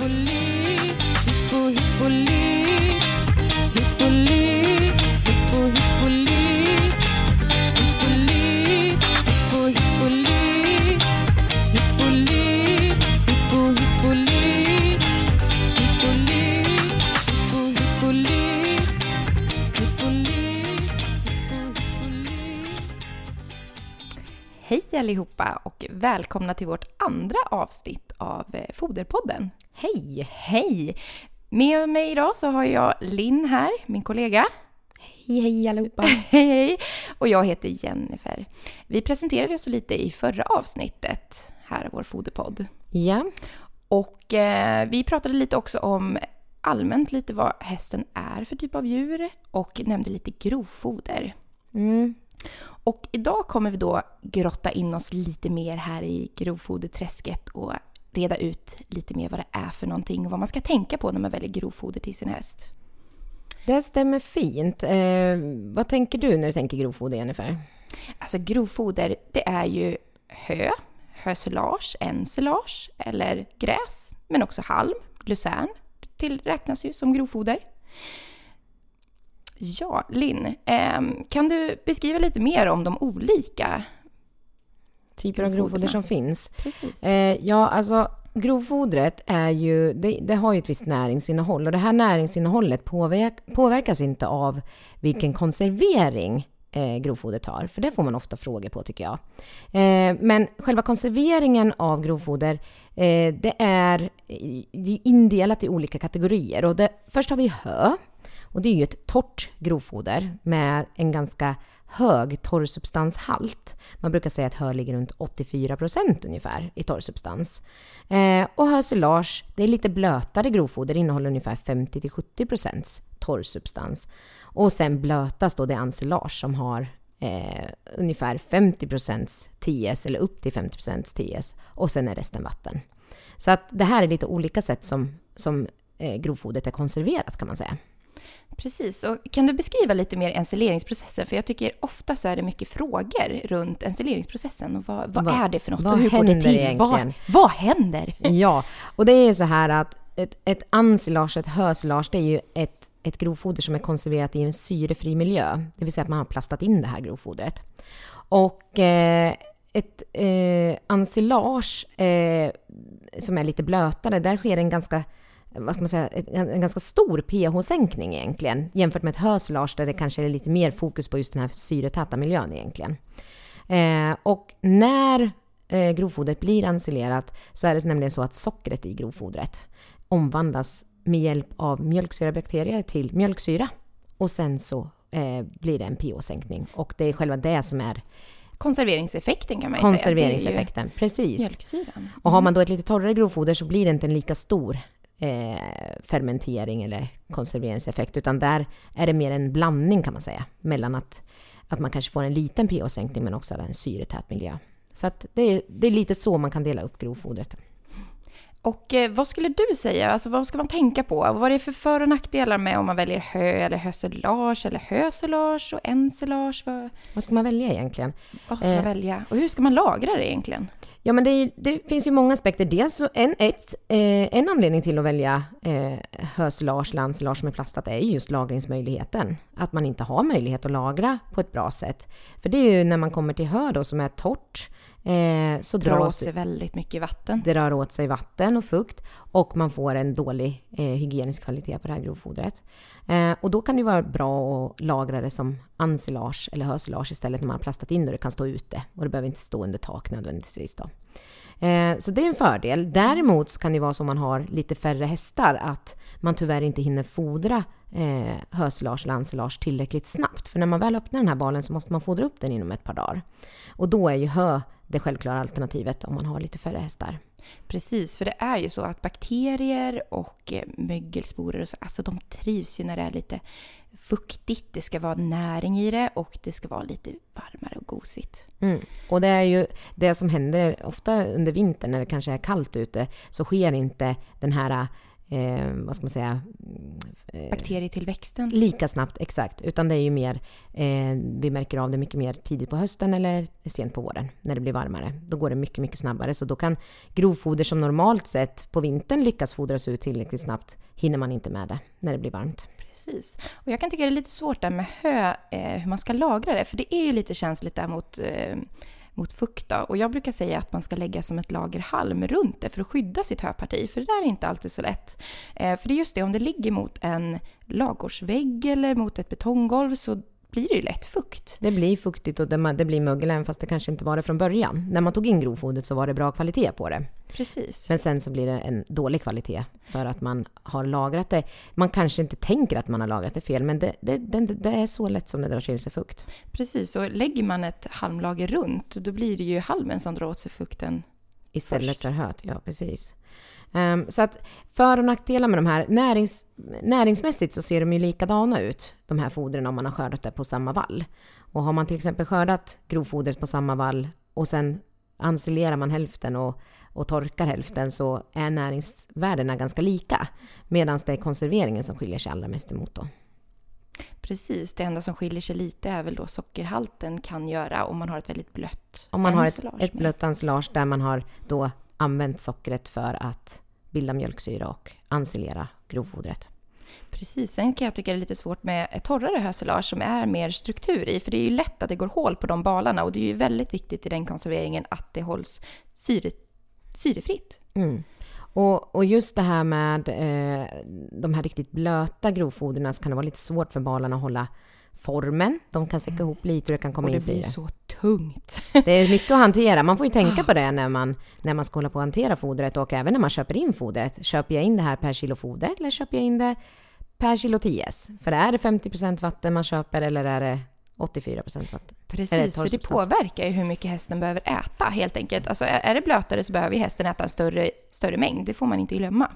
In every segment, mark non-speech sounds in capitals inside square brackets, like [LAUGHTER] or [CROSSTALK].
hippo hippo hippo hippo hippo hippo. Hej allihopa och välkomna till vårt andra avsnitt av eh, Foderpodden. Hej! Hej! Med mig idag så har jag Linn här, min kollega. Hej, hej allihopa! [LAUGHS] Hej, hej! Och jag heter Jennifer. Vi presenterade oss lite i förra avsnittet här vår foderpodd. Ja, Och eh, vi pratade lite också om allmänt lite vad hästen är för typ av djur och nämnde lite grovfoder. mm. Och idag kommer vi då grotta in oss lite mer här i grovfoderträsket och reda ut lite mer vad det är för någonting och vad man ska tänka på när man väljer grovfoder till sin häst. det stämmer fint. Eh, vad tänker du när du tänker grovfoder, Jennifer? Alltså grovfoder, det är ju hö, hösilage, ensilage eller gräs, men också halm, lucern till räknas ju som grovfoder. Ja, Linn, ehm, kan du beskriva lite mer om de olika? Typer av grovfoder som finns? Precis. Eh, ja, alltså grovfodret är ju, det, det har ju ett visst näringsinnehåll och det här näringsinnehållet påverk, påverkas inte av vilken konservering eh, grovfodret har, för det får man ofta frågor på tycker jag. Eh, men själva konserveringen av grovfoder, eh, det är det är indelat i olika kategorier. Och det, först har vi hö, och det är ju ett torrt grovfoder med en ganska hög torrsubstanshalt. Man brukar säga att hö ligger runt 84 procent ungefär i torrsubstans. Eh, och hösilage, det är lite blötare grovfoder, innehåller ungefär 50-70 procents torrsubstans. Och sen blötas då det ensilage som har eh, ungefär 50 procents TS eller upp till 50 procents TS och sen är resten vatten. Så att det här är lite olika sätt som, som eh, grovfodret är konserverat kan man säga. Precis, och kan du beskriva lite mer ensileringsprocessen? För jag tycker ofta så är det mycket frågor runt ensileringsprocessen. Och vad, vad, är det för något? vad och hur går händer det till? egentligen? Vad, vad händer? [LAUGHS] Ja, och det är så här att ett, ett ensilage, ett hösilage, det är ju ett, ett grovfoder som är konserverat i en syrefri miljö. Det vill säga att man har plastat in det här grovfodret. Och eh, ett eh, ensilage eh, som är lite blötare, där sker en ganska vad ska man säga, en, ganska stor pH-sänkning egentligen jämfört med ett hösilage där det kanske är lite mer fokus på just den här syretäta miljön egentligen. Eh, och när eh, grovfodret blir ensilerat så är det nämligen så att sockret i grovfodret omvandlas med hjälp av mjölksyrabakterier till mjölksyra. Och sen så eh, blir det en pH-sänkning. Och det är själva det som är Konserveringseffekten kan man ju säga. konserveringseffekten. Precis. mjölksyran. Och har man då ett lite torrare grovfoder så blir det inte en lika stor eh, fermentering eller konserveringseffekt, utan där är det mer en blandning kan man säga, mellan att, att man kanske får en liten pH-sänkning men också en syretät miljö. Så att det, är, det är lite så man kan dela upp grovfodret. Och eh, vad skulle du säga? Alltså, vad ska man tänka på? Vad är det för för och nackdelar med om man väljer hö eller hösilage eller hösilage och ensilage? Vad, Vad ska man välja egentligen? vad ska man Eh. välja? Och hur ska man lagra det egentligen? Ja, men det, ju- det finns ju många aspekter. Dels så en, ett, eh, en anledning till att välja eh, hösilage, landsilage som med plastat är just lagringsmöjligheten. Att man inte har möjlighet att lagra på ett bra sätt. För det är ju när man kommer till hö då som är torrt, eh, så Drar åt sig väldigt mycket vatten. det rör åt sig vatten och fukt och man får en dålig eh, hygienisk kvalitet på det här grovfodret. Eh, och då kan det vara bra att lagra det som ensilage eller hösilage istället när man har plastat in det och det kan stå ute och det behöver inte stå under tak nödvändigtvis då. Eh, så det är en fördel. Däremot så kan det vara så om man har lite färre hästar att man tyvärr inte hinner fodra eh, höslars, eller tillräckligt snabbt. För när man väl öppnar den här balen så måste man fodra upp den inom ett par dagar. Och då är ju hö det självklara alternativet om man har lite färre hästar. Precis, för det är ju så att bakterier och eh, mögelsporer och så, alltså de trivs ju när det är lite fuktigt. Det ska vara näring i det och det ska vara lite varmare och gosigt. Mm. Och det är ju det som händer ofta under vintern när det kanske är kallt ute så sker inte den här eh, vad ska man säga, eh, bakterietillväxten? Lika snabbt, exakt. Utan det är ju mer, eh, vi märker av det mycket mer tidigt på hösten eller sent på våren när det blir varmare. Då går det mycket, mycket snabbare. Så då kan grovfoder som normalt sett på vintern lyckas fodras ut tillräckligt snabbt, hinner man inte med det när det blir varmt. Precis. Och jag kan tycka det är lite svårt där med hö, eh, hur man ska lagra det, för det är ju lite känsligt där mot eh, mot fukt. Då. Och jag brukar säga att man ska lägga som ett lager halm runt det för att skydda sitt höparti, för det där är inte alltid så lätt. Eh, för det är just det, om det ligger mot en lagårdsvägg eller mot ett betonggolv så blir det ju lätt fukt. Det blir fuktigt och det, blir mögel även fast det kanske inte var det från början. När man tog in grovfodret så var det bra kvalitet på det. Precis. Men sen så blir det en dålig kvalitet för att man har lagrat det. Man kanske inte tänker att man har lagrat det fel, men det, det, det, det är så lätt som det drar till sig fukt. Precis, och lägger man ett halmlager runt, då blir det ju halmen som drar åt sig fukten Istället först. för höet, ja precis. Um, så att för och nackdelar med de här, närings, näringsmässigt så ser de ju likadana ut, de här fodren om man har skördat det på samma vall. Och har man till exempel skördat grovfodret på samma vall och sen ensilerar man hälften och, och torkar hälften så är näringsvärdena ganska lika. Medan det är konserveringen som skiljer sig allra mest emot då. Precis, det enda som skiljer sig lite är väl då sockerhalten kan göra om man har ett väldigt blött Om man har ett, ett blött ensilage där man har då använt sockret för att bilda mjölksyra och ensilera grovfodret. Precis, sen kan jag tycka det är lite svårt med ett torrare hösilage som är mer struktur i, för det är ju lätt att det går hål på de balarna och det är ju väldigt viktigt i den konserveringen att det hålls syre, syrefritt. Mm. Och, och, just det här med eh, de här riktigt blöta grovfodren så kan det vara lite svårt för balarna att hålla formen. De kan säcka ihop lite och det kan komma in in syre. Och det blir så tungt. [LAUGHS] Det är mycket att hantera. Man får ju tänka på det när man, när man ska hålla på att hantera fodret och även när man köper in fodret. Köper jag in det här per kilo foder eller köper jag in det per kilo TS? För är det 50% vatten man köper eller är det 84% vatten? Precis, för det påverkar ju hur mycket hästen behöver äta helt enkelt. Alltså är det blötare så behöver hästen äta en större, större mängd. Det får man inte glömma.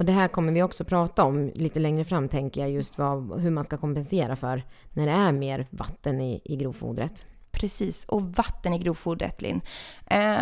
Och det här kommer vi också prata om lite längre fram, tänker jag, just vad, hur man ska kompensera för när det är mer vatten i, i grovfodret. Precis, och vatten i grovfodret, Linn. Eh,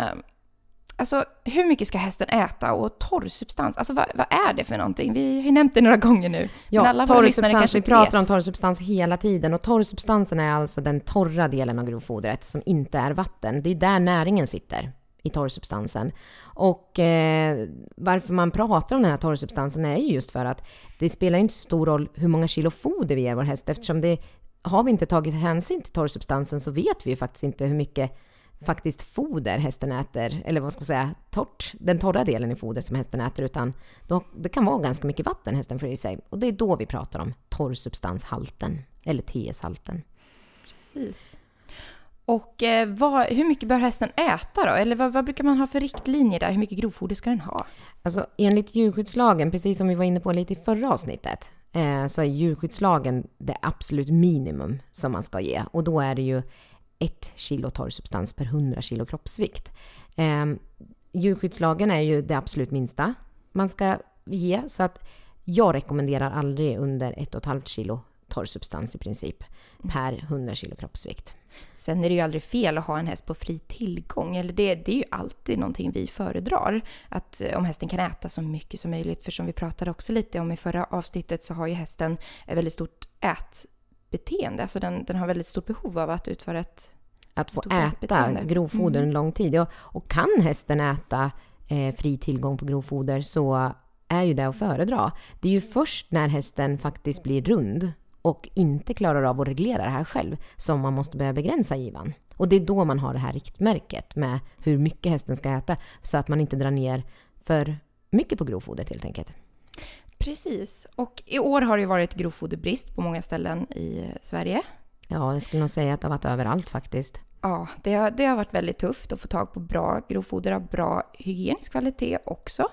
alltså, hur mycket ska hästen äta och torrsubstans, alltså vad, vad, är det för någonting? Vi har ju nämnt det några gånger nu. Ja, torrsubstans, vi pratar vet. om torrsubstans hela tiden och torrsubstansen är alltså den torra delen av grovfodret som inte är vatten. Det är där näringen sitter i torrsubstansen. Och eh, varför man pratar om den här torrsubstansen är ju just för att det spelar inte så stor roll hur många kilo foder vi ger vår häst eftersom det har vi inte tagit hänsyn till torrsubstansen så vet vi ju faktiskt inte hur mycket faktiskt foder hästen äter, eller vad ska man säga, torrt, den torra delen i foder som hästen äter, utan då, det kan vara ganska mycket vatten hästen får i sig. Och det är då vi pratar om torrsubstanshalten, eller TS-halten. Precis. Och eh, vad, hur mycket bör hästen äta då? Eller vad, vad, brukar man ha för riktlinjer där? Hur mycket grovfoder ska den ha? Alltså enligt djurskyddslagen, precis som vi var inne på lite i förra avsnittet, eh, så är djurskyddslagen det absolut minimum som man ska ge. Och då är det ju ett kilo torrsubstans per 100 kilo kroppsvikt. Eh, djurskyddslagen är ju det absolut minsta man ska ge, så att jag rekommenderar aldrig under 1,5 kilo torrsubstans i princip per 100 kilo kroppsvikt. Sen är det ju aldrig fel att ha en häst på fri tillgång. Eller det, det är ju alltid någonting vi föredrar. Att eh, om hästen kan äta så mycket som möjligt. För som vi pratade också lite om i förra avsnittet så har ju hästen ett väldigt stort ätbeteende. Alltså den, den har väldigt stort behov av att utföra ett Att få äta grovfoder mm. en lång tid. Och, och kan hästen äta eh, fri tillgång på grovfoder så är ju det att föredra. Det är ju först när hästen faktiskt blir rund och inte klarar av att reglera det här själv som man måste börja begränsa givan. Och det är då man har det här riktmärket med hur mycket hästen ska äta så att man inte drar ner för mycket på grovfodret helt enkelt. Precis. Och i år har det varit grovfoderbrist på många ställen i Sverige. Ja, jag skulle nog säga att det har varit överallt faktiskt. Ja, det har, det har varit väldigt tufft att få tag på bra grovfoder av bra hygienisk kvalitet också.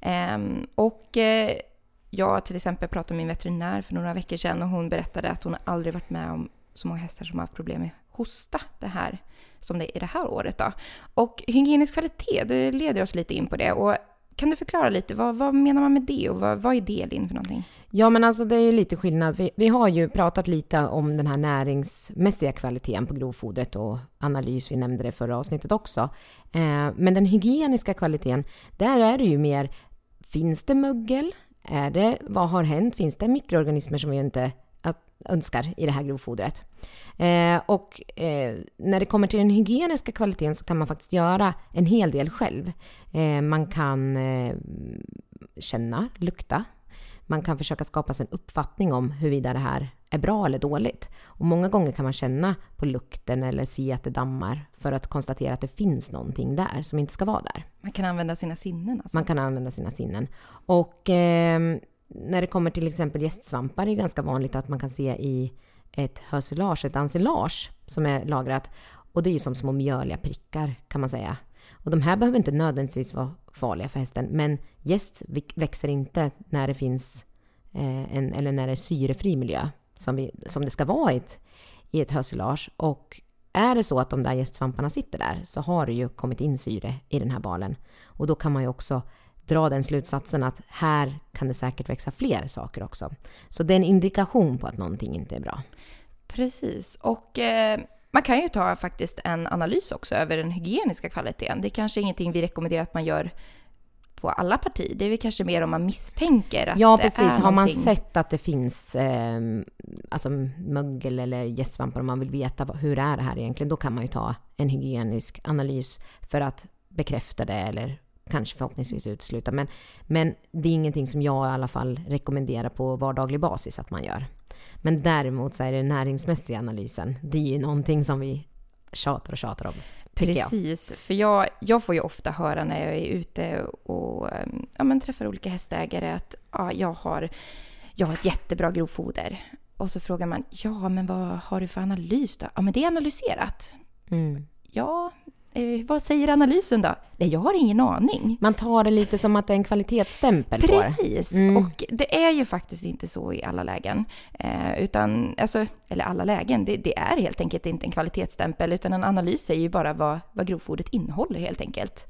Ehm, och eh, jag till exempel pratade med min veterinär för några veckor sedan och hon berättade att hon aldrig varit med om så många hästar som har haft problem med hosta det här, som det är i det här året. Då. Och hygienisk kvalitet, det leder oss lite in på det. Och kan du förklara lite, vad, vad menar man med det och vad, vad är det Linn för någonting? Ja, men alltså det är ju lite skillnad. Vi, vi har ju pratat lite om den här näringsmässiga kvaliteten på grovfodret och analys, vi nämnde det i förra avsnittet också. Eh, men den hygieniska kvaliteten, där är det ju mer, finns det mögel? Är det, vad har hänt? Finns det mikroorganismer som vi inte önskar i det här grovfodret? Eh, och eh, när det kommer till den hygieniska kvaliteten så kan man faktiskt göra en hel del själv. Eh, man kan eh, känna, lukta. Man kan försöka skapa sig en uppfattning om huruvida det här är bra eller dåligt. Och många gånger kan man känna på lukten eller se att det dammar för att konstatera att det finns någonting där som inte ska vara där. Man kan använda sina sinnen alltså? Man kan använda sina sinnen. Och eh, när det kommer till exempel gästsvampar är det ganska vanligt att man kan se i ett hösilage, ett ensilage som är lagrat. Och det är ju som små mjöliga prickar kan man säga. Och de här behöver inte nödvändigtvis vara farliga för hästen, men gäst växer inte när det finns eh, en, eller när det är syrefri miljö som, vi, som det ska vara i ett, i ett hösilage. Och är det så att de där gästsvamparna sitter där så har det ju kommit in syre i den här balen. Och då kan man ju också dra den slutsatsen att här kan det säkert växa fler saker också. Så det är en indikation på att någonting inte är bra. Precis. Och eh, man kan ju ta faktiskt en analys också över den hygieniska kvaliteten. Det är kanske ingenting vi rekommenderar att man gör på alla partier. Det är väl kanske mer om man misstänker att Ja, precis. det är Har man någonting. sett att det finns eh, alltså mögel eller gästsvampar och man vill veta hur är det här egentligen, då kan man ju ta en hygienisk analys för att bekräfta det eller kanske förhoppningsvis utesluta. Men, men det är ingenting som jag i alla fall rekommenderar på vardaglig basis att man gör. Men däremot så är det den näringsmässiga analysen, det är ju någonting som vi tjatar och tjatar om. tycker jag. Precis, för jag, jag får ju ofta höra när jag är ute och em, ja, men träffar olika hästägare att ja, jag, har, jag har ett jättebra grovfoder. Och så frågar man, ja men vad har du för analys då? Ja men det är analyserat. Mm. Ja, eh, vad säger analysen då? Nej, jag har ingen aning. Man tar det lite som att det är en kvalitetsstämpel. Precis, Mm. och det är ju faktiskt inte så i alla lägen. Eh, utan, alltså, eller alla lägen, det, det är helt enkelt inte en kvalitetsstämpel utan en analys säger ju bara vad, vad grovfodret innehåller helt enkelt.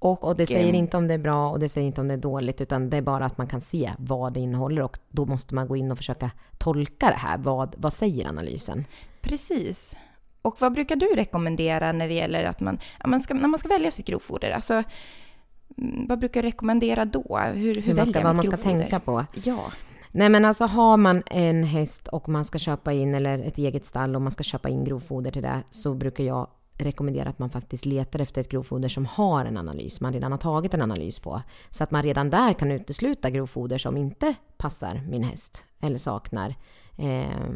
Och det säger eh, inte om det är bra och det säger inte om det är dåligt, utan det är bara att man kan se vad det innehåller och då måste man gå in och försöka tolka det här. Vad, vad säger analysen? Precis. Och vad brukar du rekommendera när det gäller att man, man ska, när man ska välja sitt grovfoder? Alltså, mm, vad brukar du rekommendera då? Hur, hur, Hur man ska, vad man ska grovfoder? tänka på. Ja, Nej men alltså har man en häst och man ska köpa in, eller ett eget stall och man ska köpa in grovfoder till det, så brukar jag rekommendera att man faktiskt letar efter ett grovfoder som har en analys, man redan har tagit en analys på. Så att man redan där kan utesluta grovfoder som inte passar min häst eller saknar eh,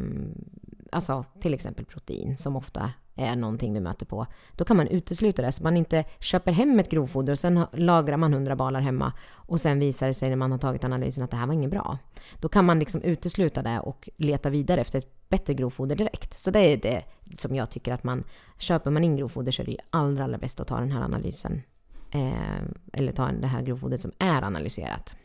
alltså till exempel protein som ofta är någonting vi möter på. Då kan man utesluta det så man inte köper hem ett grovfoder och sen lagrar man 100 balar hemma och sen visar det sig när man har tagit analysen att det här var inget bra. Då kan man liksom utesluta det och leta vidare efter ett bättre grovfoder direkt. Så det är det som jag tycker att man, köper man in grovfoder så är det ju allra, allra bäst att ta den här analysen. Eh, eller ta det här grovfodret som är analyserat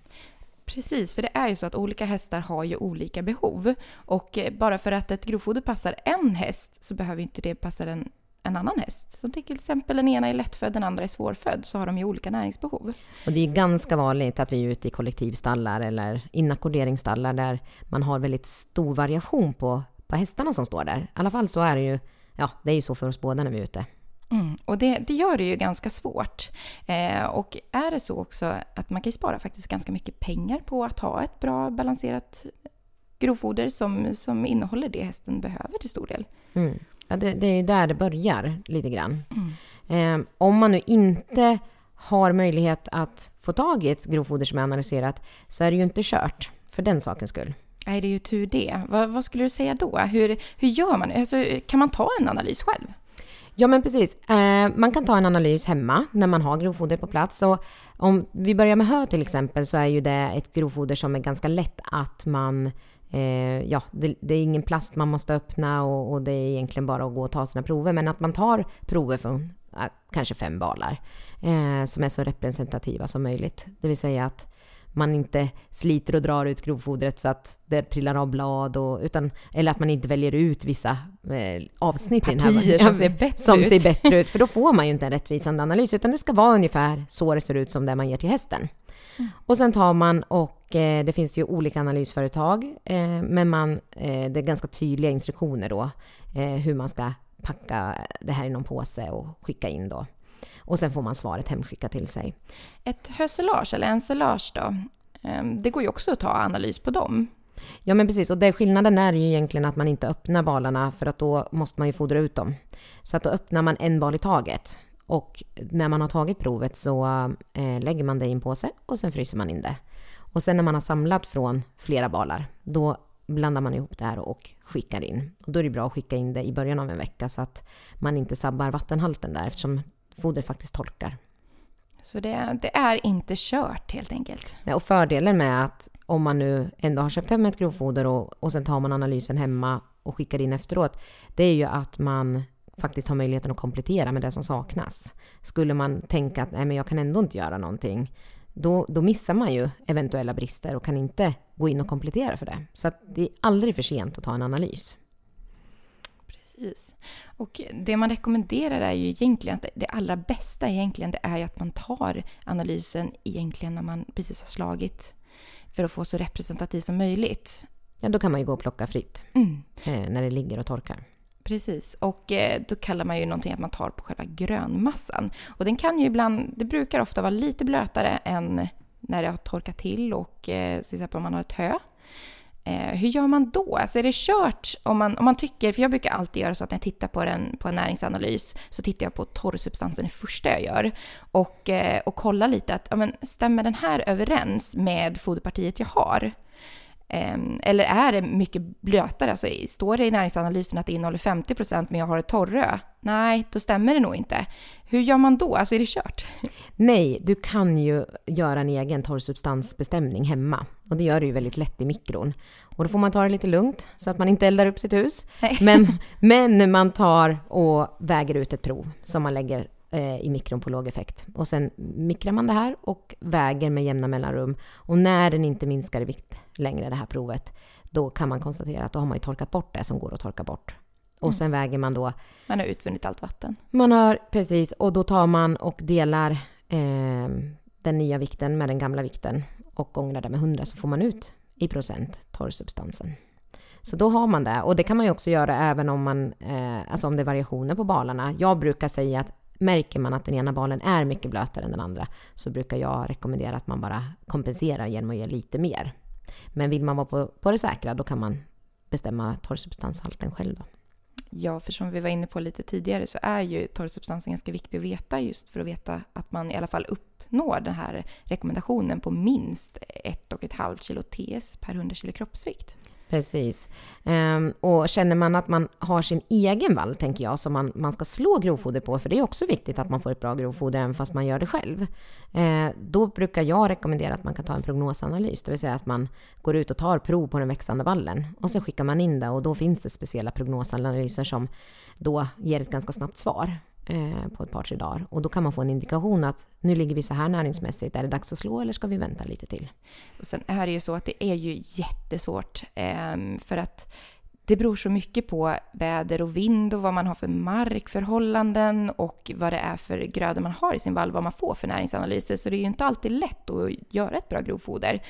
precis. För det är ju så att olika hästar har ju olika behov. Och eh, bara för att ett grovfoder passar en häst så behöver inte det passa en, en annan häst. Som till exempel den ena är lättfödd, den andra är svårfödd, så har de ju olika näringsbehov. Och det är ju ganska vanligt att vi är ute i kollektivstallar eller inackorderingsstallar där man har väldigt stor variation på, på hästarna som står där. I alla fall så är det ju, ja det är ju så för oss båda när vi är ute. Mm, och det, det gör det ju ganska svårt. Eh, och är det så också att man kan spara faktiskt ganska mycket pengar på att ha ett bra balanserat grovfoder som, som innehåller det hästen behöver till stor del. Mm. Ja, det, det är ju där det börjar lite grann. Eh, om man nu inte har möjlighet att få tag i ett grovfoder som är analyserat så är det ju inte kört för den sakens skull. Nej, det är ju tur det. Vad, vad skulle du säga då? Hur, hur gör man? Alltså, kan man ta en analys själv? Ja men precis. Eh, man kan ta en analys hemma när man har grovfoder på plats. Och om vi börjar med hö till exempel så är ju det ett grovfoder som är ganska lätt att man Eh, ja, det, det är ingen plast man måste öppna och, och det är egentligen bara att gå och ta sina prover. Men att man tar prover från eh, kanske fem balar eh, som är så representativa som möjligt. Det vill säga att man inte sliter och drar ut grovfodret så att det trillar av blad. Och, utan, eller att man inte väljer ut vissa eh, avsnitt i den här Partier som ser bättre som ut. ser bättre ut. För då får man ju inte en rättvisande analys, utan det ska vara ungefär så det ser ut som det man ger till hästen. Och sen tar man och eh, det finns ju olika analysföretag, eh, men man, eh, det är ganska tydliga instruktioner då hur man ska packa det här i någon påse och skicka in då. Och sen får man svaret hemskickat till sig. Ett höselage eller ensilage då? Ehm, det går ju också att ta analys på dem. Ja men precis, och det skillnaden är ju egentligen att man inte öppnar balarna för att då måste man ju fodra ut dem. Så att då öppnar man en bal i taget. Och när man har tagit provet så eh, lägger man det i en påse och sen fryser man in det. Och sen när man har samlat från flera balar, då blandar man ihop det här och skickar in. Och då är det bra att skicka in det i början av en vecka så att man inte sabbar vattenhalten där eftersom foder faktiskt torkar. Så det, det, är inte kört helt enkelt. Nej, och fördelen med att om man nu ändå har köpt hem ett grovfoder och, och sen tar man analysen hemma och skickar in efteråt, det är ju att man faktiskt har möjligheten att komplettera med det som saknas. Skulle man tänka att nej, men jag kan ändå inte göra någonting, då, då missar man ju eventuella brister och kan inte gå in och komplettera för det. Så att det är aldrig för sent att ta en analys. Precis. Och det man rekommenderar är ju egentligen att det allra bästa egentligen det är ju att man tar analysen egentligen när man precis har slagit för att få så representativt som möjligt. Ja, då kan man ju gå och plocka fritt mm. eh, när det ligger och torkar. Precis, och eh, då kallar man ju någonting att man tar på själva grönmassan. Och den kan ju ibland, det brukar ofta vara lite blötare än när det har torkat till och eh, till exempel om man har ett hö. Eh, hur gör man då? Alltså är det kört om man, om man tycker, för jag brukar alltid göra så att när jag tittar på, den, på en näringsanalys så tittar jag på torrsubstansen det första jag gör och, eh, och kollar lite att ja, men, stämmer den här överens med foderpartiet jag har? Ehm, eller är det mycket blötare? Alltså, står det i näringsanalysen att det innehåller 50% men jag har ett torrö? Nej, då stämmer det nog inte. Hur gör man då? Alltså är det kört? Nej, du kan ju göra en egen torrsubstansbestämning hemma. Och det gör du ju väldigt lätt i mikron. Och då får man ta det lite lugnt så att man inte eldar upp sitt hus. Men, men man tar och väger ut ett prov som man lägger Eh, i mikron på låg effekt. Och sen mikrar man det här och väger med jämna mellanrum. Och när den inte minskar i vikt längre, det här provet, då kan man konstatera att då har man ju torkat bort det som går att torka bort. Och mm. sen väger man då... Man har utvunnit allt vatten. Man har, precis. Och då tar man och delar eh, den nya vikten med den gamla vikten och gångrar det med 100 så får man ut i procent torrsubstansen. Så då har man det. Och det kan man ju också göra även om man, eh, alltså om det är variationer på balarna. Jag brukar säga att Märker man att den ena balen är mycket blötare än den andra så brukar jag rekommendera att man bara kompenserar genom att ge lite mer. Men vill man vara på, på det säkra då kan man bestämma torrsubstanshalten själv då. Ja, för som vi var inne på lite tidigare så är ju torrsubstansen ganska viktig att veta just för att veta att man i alla fall uppnår den här rekommendationen på minst 1,5 kilo TS per 100 kilo kroppsvikt. Precis. Um, och känner man att man har sin egen vall, tänker jag, som man, man ska slå grovfoder på, för det är också viktigt att man får ett bra grovfoder även fast man gör det själv. Uh, då brukar jag rekommendera att man kan ta en prognosanalys, det vill säga att man går ut och tar prov på den växande vallen och så skickar man in det och då finns det speciella prognosanalyser som då ger ett ganska snabbt svar eh, på ett par, tre dagar. Och då kan man få en indikation att nu ligger vi så här näringsmässigt, är det dags att slå eller ska vi vänta lite till? Och sen är det ju så att det är ju jättesvårt eh, för att det beror så mycket på väder och vind och vad man har för markförhållanden och vad det är för grödor man har i sin vall, vad man får för näringsanalyser. Så det är ju inte alltid lätt att göra ett bra grovfoder.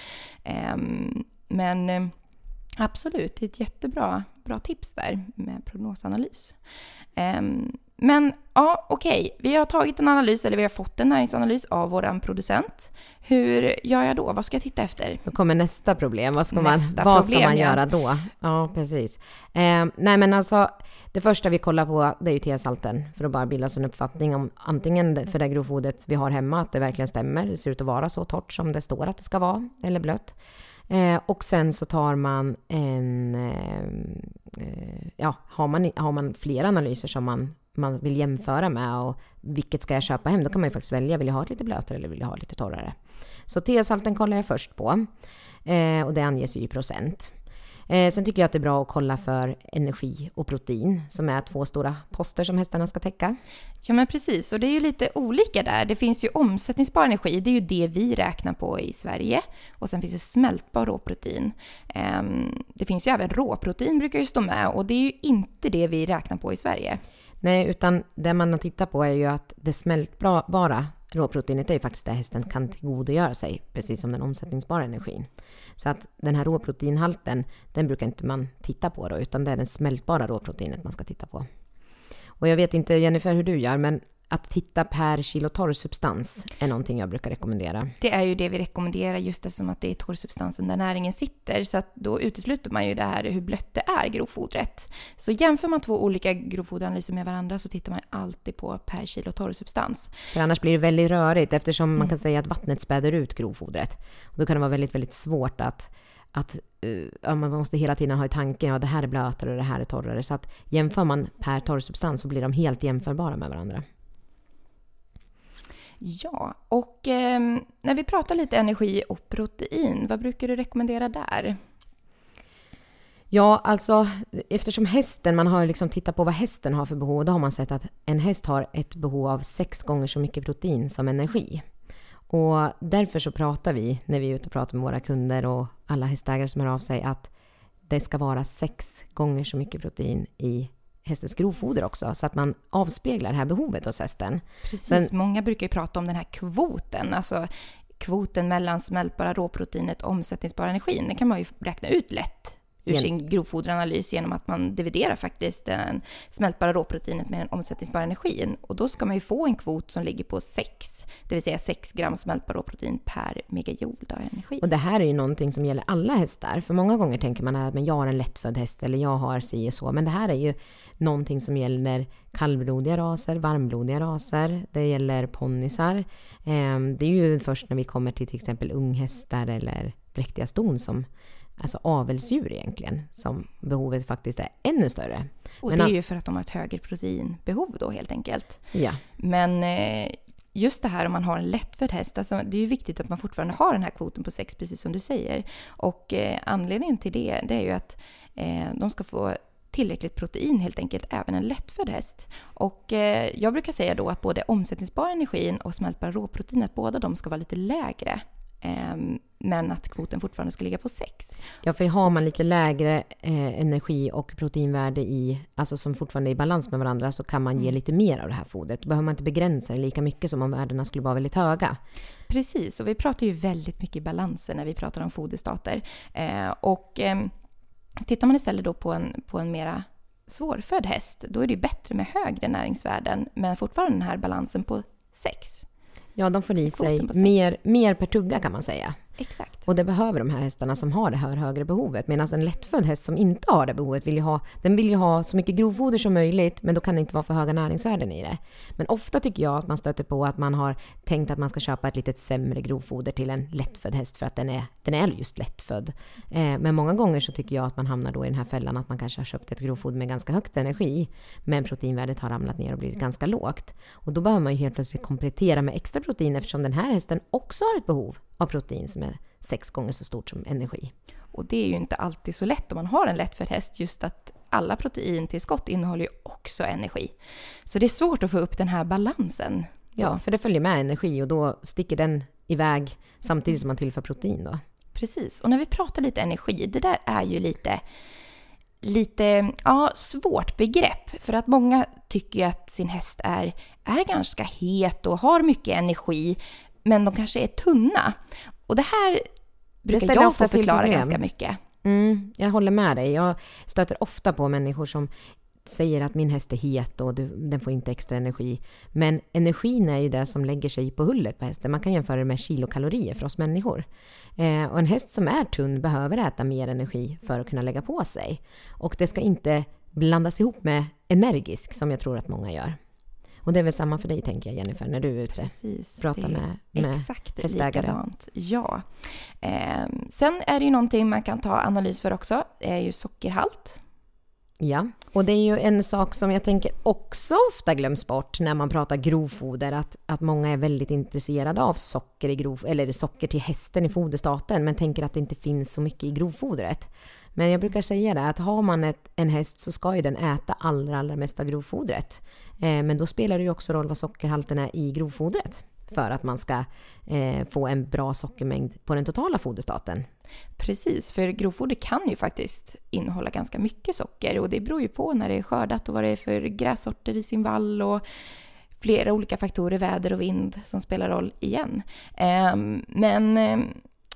Ehm, men eh, absolut, det är ett jättebra bra tips där med prognosanalys. Ehm, men ja, okej, okay. vi har tagit en analys, eller vi har fått en näringsanalys av vår producent. Hur gör jag då? Vad ska jag titta efter? Då kommer nästa problem. Vad ska man, vad problem, ska man göra då? Ja, precis. Eh, nej, men alltså, det första vi kollar på det är ju T-salten, för att bara bilda oss en uppfattning om antingen för det grovfodret vi har hemma, att det verkligen stämmer. Det ser ut att vara så torrt som det står att det ska vara, eller blött. Eh, och sen så tar man en... Eh, eh ja, har man, har man flera analyser som man man vill jämföra med och vilket ska jag köpa hem? Då kan man ju faktiskt välja, vill jag ha ett lite blötare eller vill jag ha lite torrare? Så T-salten kollar jag först på eh, och det anges ju i procent. Eh, sen tycker jag att det är bra att kolla för energi och protein som är två stora poster som hästarna ska täcka. Ja men precis, och det är ju lite olika där. Det finns ju omsättningsbar energi, det är ju det vi räknar på i Sverige. Och sen finns det smältbar råprotein. Eh, det finns ju även råprotein brukar ju stå med och det är ju inte det vi räknar på i Sverige. Nej, utan det man har tittat på är ju att det smältbara råproteinet är ju faktiskt det hästen kan tillgodogöra sig, precis som den omsättningsbara energin. Så att den här råproteinhalten, den brukar inte man titta på då, utan det är det smältbara råproteinet man ska titta på. Och jag vet inte Jennifer hur du gör, men att titta per kilo torrsubstans är någonting jag brukar rekommendera. Det är ju det vi rekommenderar just eftersom att det är torrsubstansen där näringen sitter. Så att då utesluter man ju det här hur blött det är, grovfodret. Så jämför man två olika grovfoderanalyser med varandra så tittar man alltid på per kilo torrsubstans. För annars blir det väldigt rörigt eftersom mm. man kan säga att vattnet späder ut grovfodret. Då kan det vara väldigt, väldigt svårt att att uh, man måste hela tiden ha i tanken att ja, det här är blötare och det här är torrare. Så att jämför man per torrsubstans så blir de helt jämförbara med varandra. Ja, och eh, när vi pratar lite energi och protein, vad brukar du rekommendera där? Ja, alltså eftersom hästen, man har liksom tittat på vad hästen har för behov, då har man sett att en häst har ett behov av sex gånger så mycket protein som energi. Och därför så pratar vi, när vi är ute och pratar med våra kunder och alla hästägare som hör av sig, att det ska vara sex gånger så mycket protein i hästens grovfoder också, så att man avspeglar det här behovet hos hästen. Precis, Sen, många brukar ju prata om den här kvoten, alltså kvoten mellan smältbara råproteinet och omsättningsbara energin. Det kan man ju räkna ut lätt ur sin grovfoderanalys genom att man dividerar faktiskt den smältbara råproteinet med den omsättningsbara energin. Och då ska man ju få en kvot som ligger på 6, det vill säga 6 gram smältbar råprotein per megajoule energi. Och det här är ju någonting som gäller alla hästar. För många gånger tänker man att jag har en lättfödd häst eller jag har si och så. Men det här är ju någonting som gäller kallblodiga raser, varmblodiga raser, det gäller ponnysar. Ehm, det är ju först när vi kommer till till exempel unghästar eller dräktiga ston som alltså avelsdjur egentligen, som behovet faktiskt är ännu större. Och Men det är ju för att de har ett högre proteinbehov då helt enkelt. Ja. Men eh, just det här om man har en lättfödd häst, alltså det är ju viktigt att man fortfarande har den här kvoten på sex, precis som du säger. Och eh, anledningen till det, det är ju att eh, de ska få tillräckligt protein helt enkelt, även en lättfödd häst. Och eh, jag brukar säga då att både omsättningsbar energin och smältbara råproteinet, båda de ska vara lite lägre men att kvoten fortfarande ska ligga på 6. Ja, för har man lite lägre eh, energi och proteinvärde i, alltså som fortfarande är i balans med varandra, så kan man ge mm. lite mer av det här fodret. Då behöver man inte begränsa det lika mycket som om värdena skulle vara väldigt höga. Precis, och vi pratar ju väldigt mycket balanser när vi pratar om foderstater. Eh, och eh, tittar man istället då på en, på en mera svårfödd häst, då är det bättre med högre näringsvärden, men fortfarande den här balansen på 6. Ja, de får i sig mer, mer per tugga kan man säga. Exakt. Och det behöver de här hästarna som har det här högre behovet. Medan en lättfödd häst som inte har det behovet vill ju ha, den vill ju ha så mycket grovfoder som möjligt, men då kan det inte vara för höga näringsvärden i det. Men ofta tycker jag att man stöter på att man har tänkt att man ska köpa ett lite sämre grovfoder till en lättfödd häst för att den är, den är just lättfödd. Eh, men många gånger så tycker jag att man hamnar då i den här fällan att man kanske har köpt ett grovfoder med ganska högt energi, men proteinvärdet har ramlat ner och blivit ganska lågt. Och då behöver man ju helt plötsligt komplettera med extra protein eftersom den här hästen också har ett behov av protein som är sex gånger så stort som energi. Och det är ju inte alltid så lätt om man har en lättfödd häst, just att alla proteintillskott innehåller ju också energi. Så det är svårt att få upp den här balansen. Ja, för det följer med energi och då sticker den iväg samtidigt som man tillför protein då. Precis, och när vi pratar lite energi, det där är ju lite lite ja, svårt begrepp. För att många tycker ju att sin häst är, är ganska het och har mycket energi men de kanske är tunna. Och det här brukar det jag få förklara ganska mycket. Mm, jag håller med dig. Jag stöter ofta på människor som säger att min häst är het och den får inte extra energi. Men energin är ju det som lägger sig på hullet på hästen. Man kan jämföra det med kilokalorier för oss människor. Eh, och en häst som är tunn behöver äta mer energi för att kunna lägga på sig. Och det ska inte blandas ihop med energisk som jag tror att många gör. Och det är väl samma för dig, tänker jag, Jennifer, när du är ute Precis, pratar med, med exakt hästägare. Likadant. Ja. Eh, sen är det ju någonting man kan ta analys för också, det är ju sockerhalt. Ja, och det är ju en sak som jag tänker också ofta glöms bort när man pratar grovfoder, att, att många är väldigt intresserade av socker, i grov, eller socker till hästen i foderstaten, men tänker att det inte finns så mycket i grovfodret. Men jag brukar säga det, att har man ett, en häst så ska ju den äta allra, allra mest av grovfodret. Eh, men då spelar det ju också roll vad sockerhalten är i grovfodret för att man ska eh, få en bra sockermängd på den totala foderstaten. Precis, för grovfoder kan ju faktiskt innehålla ganska mycket socker och det beror ju på när det är skördat och vad det är för grässorter i sin vall och flera olika faktorer, väder och vind, som spelar roll igen. Eh, men ehm,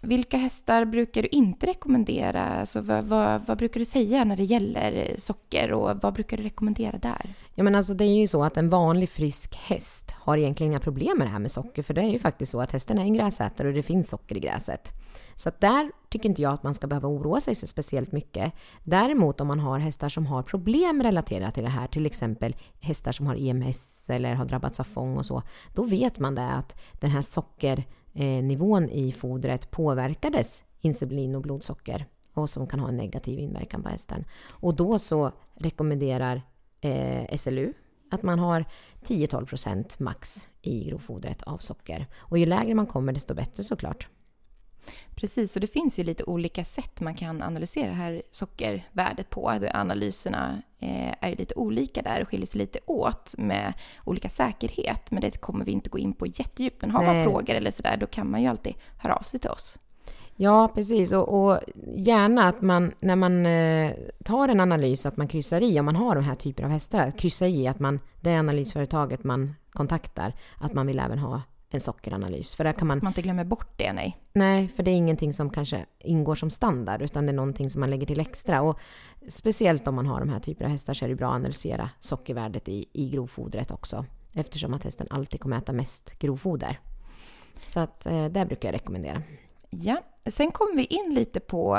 vilka hästar brukar du inte rekommendera? Alltså, vad, vad, vad, brukar du säga när det gäller eh, socker och vad brukar du rekommendera där? Ja, men alltså, det är ju så att en vanlig frisk häst har egentligen inga problem med det här med socker, för det är ju faktiskt så att hästen är en gräsätare och det finns socker i gräset. Så att där tycker inte jag att man ska behöva oroa sig så speciellt mycket. Däremot om man har hästar som har problem relaterat till det här, till exempel hästar som har EMS eller har drabbats av fång och så, då vet man det att den här socker Eh, nivån i fodret påverkades insulin och blodsocker och som kan ha en negativ inverkan på hästen. Och då så rekommenderar eh, SLU att man har 10-12% max i grovfodret av socker. Och ju lägre man kommer desto bättre såklart. Precis, och det finns ju lite olika sätt man kan analysera det här sockervärdet på. Analyserna eh, är ju lite olika där och skiljer sig lite åt med olika säkerhet. Men det kommer vi inte gå in på jättedjupt. Men har Nej. man frågor eller sådär, då kan man ju alltid höra av sig till oss. Ja, precis. Och, och, gärna att man, när man eh, tar en analys, att man kryssar i, om man har de här typerna av hästar, kryssa i att man, det analysföretaget man kontaktar, att man vill även ha en sockeranalys. För där kan man... Man inte glömmer bort det, nej. Nej, för det är ingenting som kanske ingår som standard, utan det är någonting som man lägger till extra. Och speciellt om man har de här typerna av hästar så är det bra att analysera sockervärdet i, i grovfodret också. Eftersom att hästen alltid kommer äta mest grovfoder. Så att eh, det brukar jag rekommendera. Ja, sen kommer vi in lite på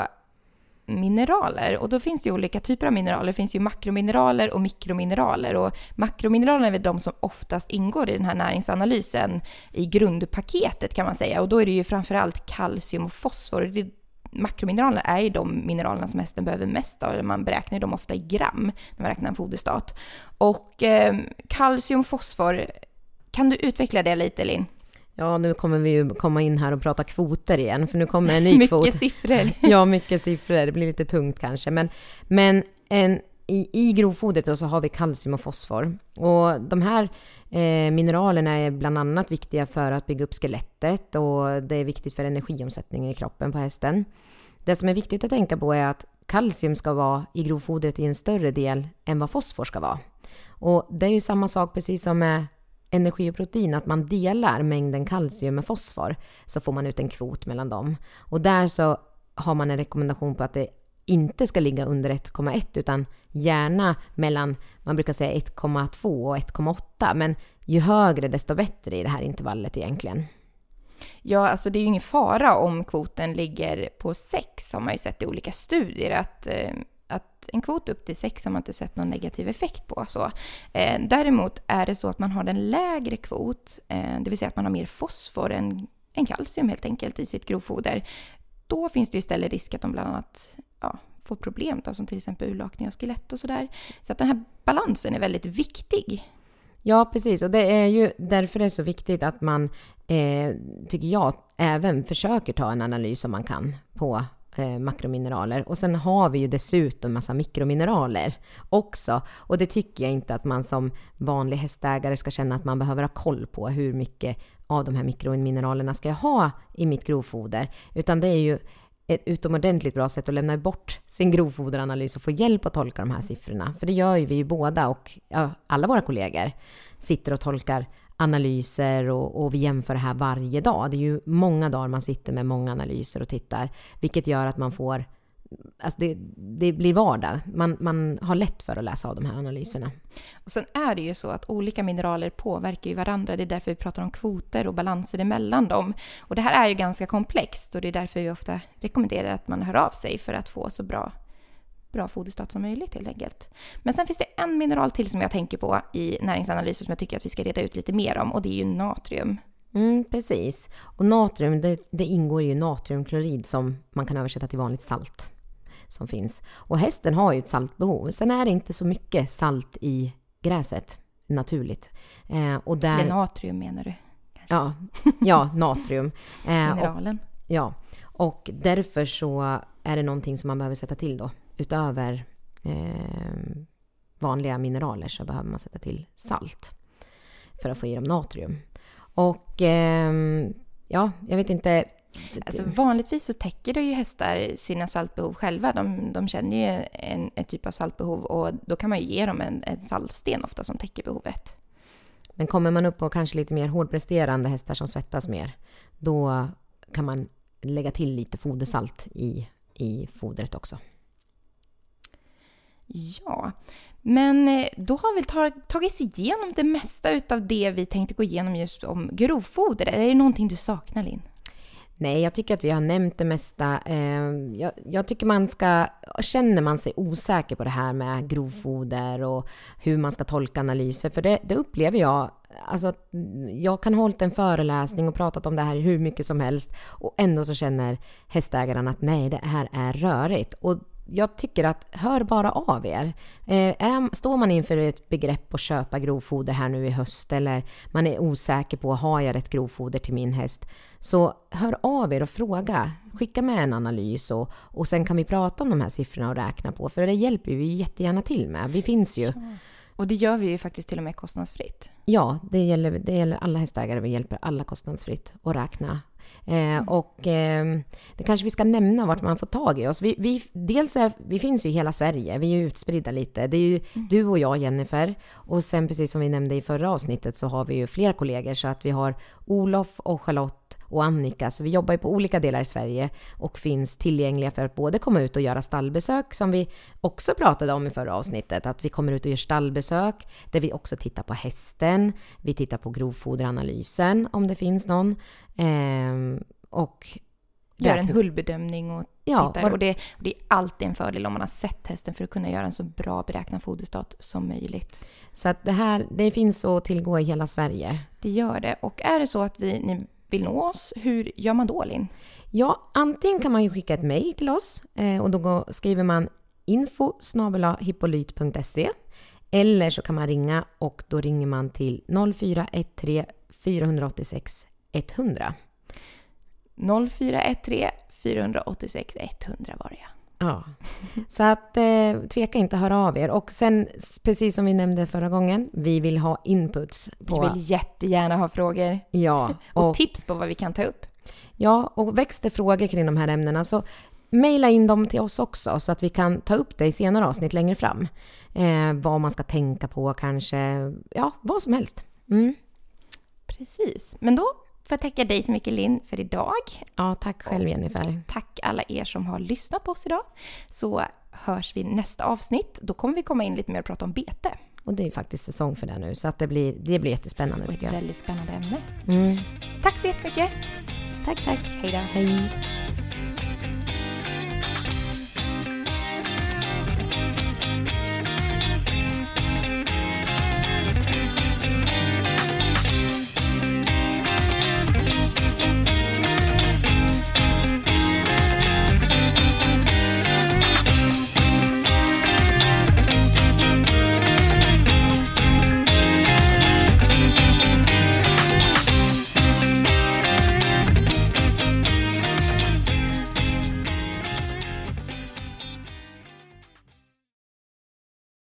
mineraler. Och då finns det ju olika typer av mineraler. Det finns ju makromineraler och mikromineraler. Och makromineraler är väl de som oftast ingår i den här näringsanalysen i grundpaketet kan man säga. Och då är det ju framförallt kalcium och fosfor. makromineralerna är ju de mineralerna som hästen behöver mest av. Man beräknar ju dem ofta i gram när man räknar en foderstat. Och eh, kalcium och fosfor, kan du utveckla det lite Linn? Ja, nu kommer vi ju komma in här och prata kvoter igen, för nu kommer en ny mycket kvot. Mycket siffror. [LAUGHS] ja, mycket siffror. Det blir lite tungt kanske. Men, men en, i, i grovfodret då så har vi kalcium och fosfor. Och de här eh, mineralerna är bland annat viktiga för att bygga upp skelettet och det är viktigt för energiomsättningen i kroppen på hästen. Det som är viktigt att tänka på är att kalcium ska vara i grovfodret i en större del än vad fosfor ska vara. Och det är ju samma sak precis som med energi och protein, att man delar mängden kalcium med fosfor, så får man ut en kvot mellan dem. Och där så har man en rekommendation på att det inte ska ligga under 1,1 utan gärna mellan, man brukar säga 1,2 och 1,8 men ju högre desto bättre i det här intervallet egentligen. Ja, alltså det är ju ingen fara om kvoten ligger på 6 har man ju sett i olika studier att eh, att en kvot upp till 6 har man inte sett någon negativ effekt på. Så. Eh, däremot är det så att man har en lägre kvot, eh, det vill säga att man har mer fosfor än, än kalcium helt enkelt i sitt grovfoder. Då finns det istället risk att de bland annat ja, får problem, då, som till exempel urlakning av skelett och sådär. Så att den här balansen är väldigt viktig. Ja, precis. Och det är ju därför det är så viktigt att man, eh, tycker jag, även försöker ta en analys om man kan på eh, makromineraler. Och sen har vi ju dessutom massa mikromineraler också. Och det tycker jag inte att man som vanlig hästägare ska känna att man behöver ha koll på hur mycket av de här mikromineralerna ska jag ha i mitt grovfoder. Utan det är ju ett utomordentligt bra sätt att lämna bort sin grovfoderanalys och få hjälp att tolka de här siffrorna. För det gör ju vi ju båda och ja, alla våra kollegor sitter och tolkar analyser och, och vi jämför det här varje dag. Det är ju många dagar man sitter med många analyser och tittar, vilket gör att man får Alltså det, det, blir vardag. Man, man har lätt för att läsa av de här analyserna. Och sen är det ju så att olika mineraler påverkar ju varandra. Det är därför vi pratar om kvoter och balanser emellan dem. Och det här är ju ganska komplext och det är därför vi ofta rekommenderar att man hör av sig för att få så bra bra foderstat som möjligt helt enkelt. Men sen finns det en mineral till som jag tänker på i näringsanalyser som jag tycker att vi ska reda ut lite mer om och det är ju natrium. Mm, precis. Och natrium, det, det ingår ju natriumklorid som man kan översätta till vanligt salt som finns. Och hästen har ju ett saltbehov. Sen är det inte så mycket salt i gräset naturligt. Eh, och där, det är natrium menar du? Ja, ja, natrium. [LAUGHS] Eh, Mineralen. Och, ja, och därför så är det någonting som man behöver sätta till då utöver eh, vanliga mineraler så behöver man sätta till salt för att få i dem natrium. Och eh, ja, jag vet inte. Alltså, vanligtvis så täcker det ju hästar sina saltbehov själva. De, de känner ju en, en typ av saltbehov och då kan man ju ge dem en, en saltsten ofta som täcker behovet. Men kommer man upp på kanske lite mer hårdpresterande hästar som svettas mer, då kan man lägga till lite fodersalt i, i fodret också. Ja, men eh, då har vi tagit oss igenom det mesta av det vi tänkte gå igenom just om grovfoder. Eller är det någonting du saknar, Linn? Nej, jag tycker att vi har nämnt det mesta. Eh, jag, jag, tycker man ska, känner man sig osäker på det här med grovfoder och hur man ska tolka analyser, för det, det upplever jag Alltså, jag kan ha hållit en föreläsning och pratat om det här hur mycket som helst och ändå så känner hästägaren att nej, det här är rörigt. Och jag tycker att hör bara av er. Eh, står man inför ett begrepp att köpa grovfoder här nu i höst eller man är osäker på, har jag rätt grovfoder till min häst? Så hör av er och fråga. Skicka med en analys och, och sen kan vi prata om de här siffrorna och räkna på. För det hjälper vi jättegärna till med. Vi finns ju. Och det gör vi ju faktiskt till och med kostnadsfritt. Ja, det gäller, det gäller alla hästägare. Vi hjälper alla kostnadsfritt att räkna Eh, mm. Och eh, det kanske vi ska nämna vart man får tag i oss. Vi, vi, dels är, vi finns ju i hela Sverige, vi är ju utspridda lite. Det är ju mm. du och jag, Jennifer. Och sen precis som vi nämnde i förra avsnittet så har vi ju fler kollegor så att vi har Olof och Charlotte och Annika. Så vi jobbar ju på olika delar i Sverige och finns tillgängliga för att både komma ut och göra stallbesök som vi också pratade om i förra avsnittet. Att vi kommer ut och gör stallbesök där vi också tittar på hästen. Vi tittar på grovfoderanalysen om det finns någon. Eh, och Gör en hullbedömning och ja, tittar. Och det, och det, är alltid en fördel om man har sett hästen för att kunna göra en så bra beräknad foderstat som möjligt. Så att det här, det finns att tillgå i hela Sverige. Det gör det. Och är det så att vi, ni vill nå oss, hur gör man då Linn? Ja, antingen kan man ju skicka ett mejl till oss eh, och då skriver man info hippolyt.se eller så kan man ringa och då ringer man till 0413 486 100. 0413 486 100 var det ja. Ja, så att eh, tveka inte höra av er. Och sen, precis som vi nämnde förra gången, vi vill ha inputs. På... Vi vill jättegärna ha frågor. Ja. [LAUGHS] Och, och tips på vad vi kan ta upp. Ja, och väcks det frågor kring de här ämnena så mejla in dem till oss också så att vi kan ta upp det i senare avsnitt längre fram. Eh, vad man ska tänka på kanske, ja, vad som helst. Mm. Precis, men då får jag tacka dig så mycket Linn för idag. Ja, tack själv Jennifer. Och tack alla er som har lyssnat på oss idag. Så hörs vi nästa avsnitt. Då kommer vi komma in lite mer och prata om bete. Och det är faktiskt säsong för det nu, så att det blir, det blir jättespännande tycker jag. Väldigt spännande ämne. Mm. Tack så jättemycket. Tack, tack. Hej då. Hej.